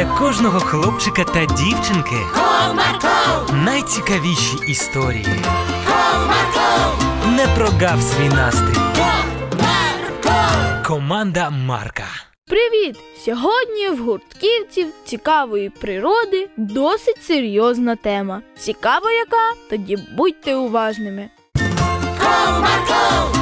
для кожного хлопчика та дівчинки Comarco, найцікавіші історії. Comarco, Не прогав свій настрій. Comarco. Команда Марка. Привіт! Сьогодні в гуртківців цікавої природи досить серйозна тема. Цікаво яка? Тоді будьте уважними. Всі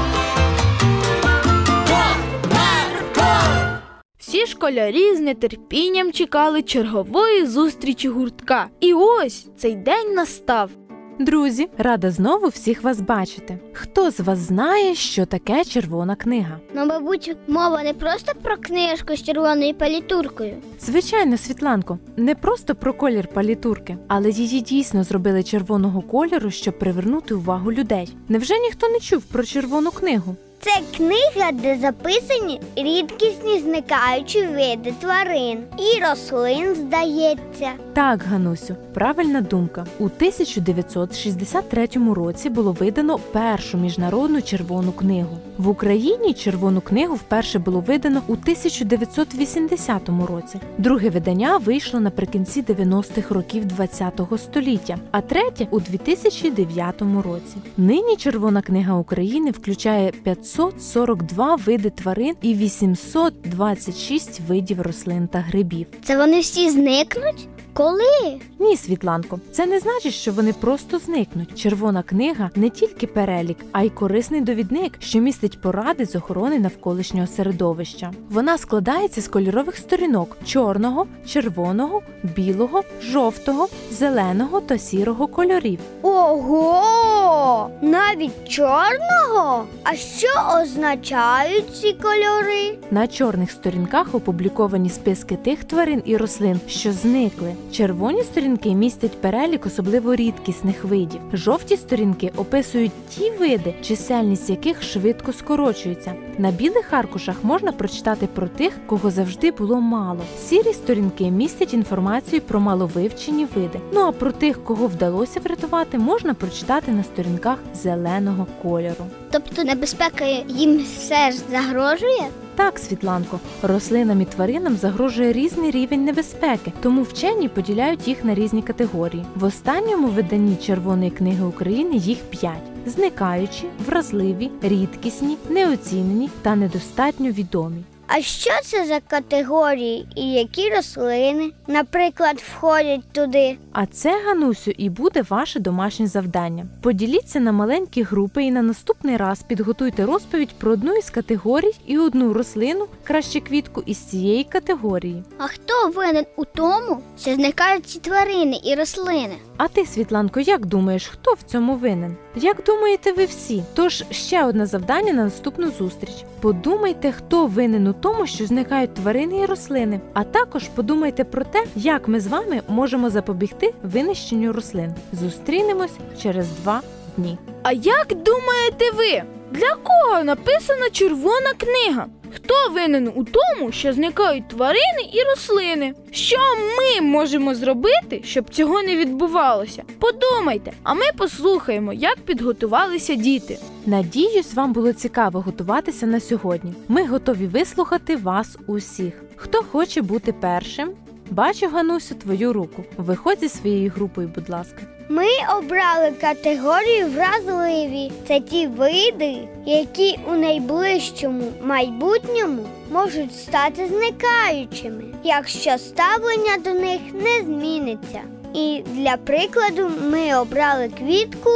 школярі з нетерпінням чекали чергової зустрічі гуртка. І ось цей день настав. Друзі, рада знову всіх вас бачити. Хто з вас знає, що таке червона книга? Ну, мабуть, мова не просто про книжку з червоною палітуркою. Звичайно, Світланко, не просто про колір палітурки, але її дійсно зробили червоного кольору, щоб привернути увагу людей. Невже ніхто не чув про червону книгу? Це книга, де записані рідкісні зникаючі види тварин і рослин, здається. Так, Ганусю, правильна думка. У 1963 році було видано першу міжнародну червону книгу. В Україні червону книгу вперше було видано у 1980 році. Друге видання вийшло наприкінці 90-х років ХХ століття, а третє у 2009 році. Нині Червона книга України включає 542 види тварин і 826 видів рослин та грибів. Це вони всі зникнуть? Коли? Ні, Світланко, це не значить, що вони просто зникнуть. Червона книга не тільки перелік, а й корисний довідник, що містить поради з охорони навколишнього середовища. Вона складається з кольорових сторінок: чорного, червоного, білого, жовтого, зеленого та сірого кольорів. Ого! Навіть чорного? А що означають ці кольори? На чорних сторінках опубліковані списки тих тварин і рослин, що зникли. Червоні сторінки містять перелік особливо рідкісних видів. Жовті сторінки описують ті види, чисельність яких швидко скорочується. На білих аркушах можна прочитати про тих, кого завжди було мало. Сірі сторінки містять інформацію про маловивчені види. Ну а про тих, кого вдалося врятувати, можна прочитати на сторінках зеленого кольору. Тобто небезпека їм все ж загрожує? Так, Світланко, рослинам і тваринам загрожує різний рівень небезпеки, тому вчені поділяють їх на різні категорії. В останньому виданні Червоної книги України їх п'ять: зникаючі, вразливі, рідкісні, неоцінені та недостатньо відомі. А що це за категорії і які рослини, наприклад, входять туди? А це, Ганусю, і буде ваше домашнє завдання. Поділіться на маленькі групи і на наступний раз підготуйте розповідь про одну із категорій і одну рослину, краще квітку із цієї категорії. А хто винен у тому, що зникають ці тварини і рослини? А ти, Світланко, як думаєш, хто в цьому винен? Як думаєте ви всі? Тож ще одне завдання на наступну зустріч. Подумайте, хто винен у тому, що зникають тварини і рослини. А також подумайте про те, як ми з вами можемо запобігти винищенню рослин. Зустрінемось через два дні. А як думаєте ви? Для кого написана червона книга? Хто винен у тому, що зникають тварини і рослини? Що ми можемо зробити, щоб цього не відбувалося? Подумайте, а ми послухаємо, як підготувалися діти. Надіюсь, вам було цікаво готуватися на сьогодні. Ми готові вислухати вас усіх. Хто хоче бути першим? Бачу, Ганусю, твою руку. Виходь зі своєю групою, будь ласка. Ми обрали категорію вразливі. Це ті види, які у найближчому майбутньому можуть стати зникаючими, якщо ставлення до них не зміниться. І для прикладу ми обрали квітку.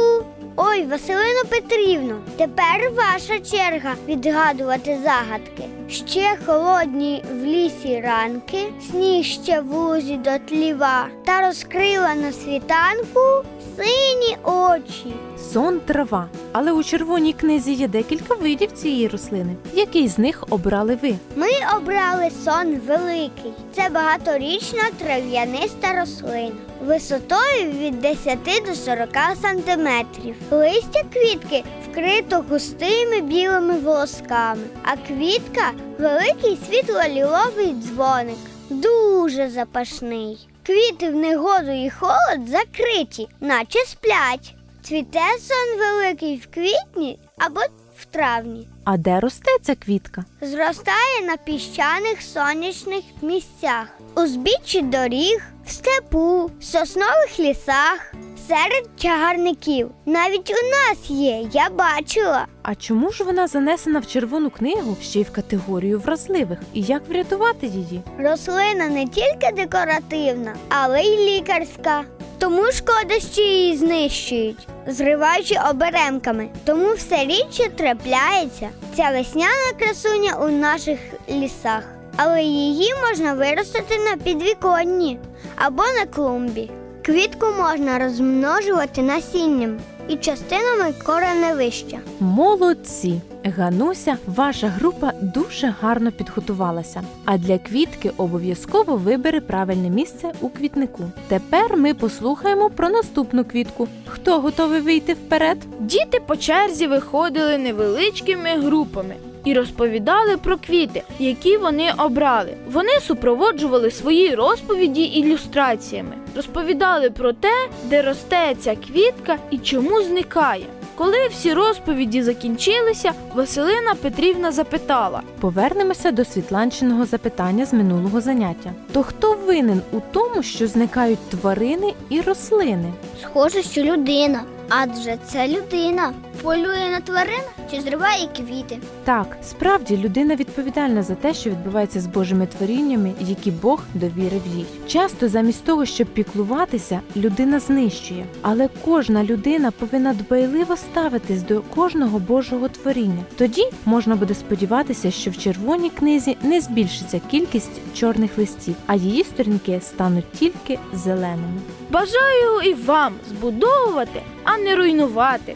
Ой, Василину Петрівну, тепер ваша черга відгадувати загадки. Ще холодні в лісі ранки, сніг ще в лузі дотліва, та розкрила на світанку сині очі. Сон трава. Але у червоній книзі є декілька видів цієї рослини. Який з них обрали ви? Ми обрали сон великий. Це багаторічна трав'яниста рослина. Висотою від 10 до 40 сантиметрів. Листя квітки вкрито густими білими волосками, а квітка великий світло-ліловий дзвоник. Дуже запашний. Квіти в негоду і холод закриті, наче сплять. Цвіте сон великий в квітні або в травні. А де росте ця квітка? Зростає на піщаних сонячних місцях, узбіччі доріг, в степу, соснових лісах, серед чагарників. Навіть у нас є, я бачила. А чому ж вона занесена в червону книгу ще й в категорію вразливих? І як врятувати її? Рослина не тільки декоративна, але й лікарська. Тому шкода, що її знищують, зриваючи оберемками. Тому все рідше трапляється ця весняна красуня у наших лісах. Але її можна виростити на підвіконні або на клумбі. Квітку можна розмножувати насінням і частинами кореневища. Молодці! Гануся, ваша група дуже гарно підготувалася. А для квітки обов'язково вибери правильне місце у квітнику. Тепер ми послухаємо про наступну квітку. Хто готовий вийти вперед? Діти по черзі виходили невеличкими групами і розповідали про квіти, які вони обрали. Вони супроводжували свої розповіді ілюстраціями, розповідали про те, де росте ця квітка і чому зникає. Коли всі розповіді закінчилися, Василина Петрівна запитала: Повернемося до світланчиного запитання з минулого заняття. То хто винен у тому, що зникають тварини і рослини? Схоже, що людина, адже це людина полює на тварин чи зриває квіти. Так, справді людина відповідальна за те, що відбувається з Божими творіннями, які Бог довірив їй. Часто замість того, щоб піклуватися, людина знищує. Але кожна людина повинна дбайливо ставитись до кожного Божого творіння. Тоді можна буде сподіватися, що в червоній книзі не збільшиться кількість чорних листів, а її сторінки стануть тільки зеленими. Бажаю і вам збудовувати, а не руйнувати,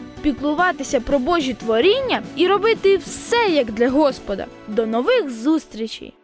піклуватися про Божі творіння і робити все як для Господа. До нових зустрічей!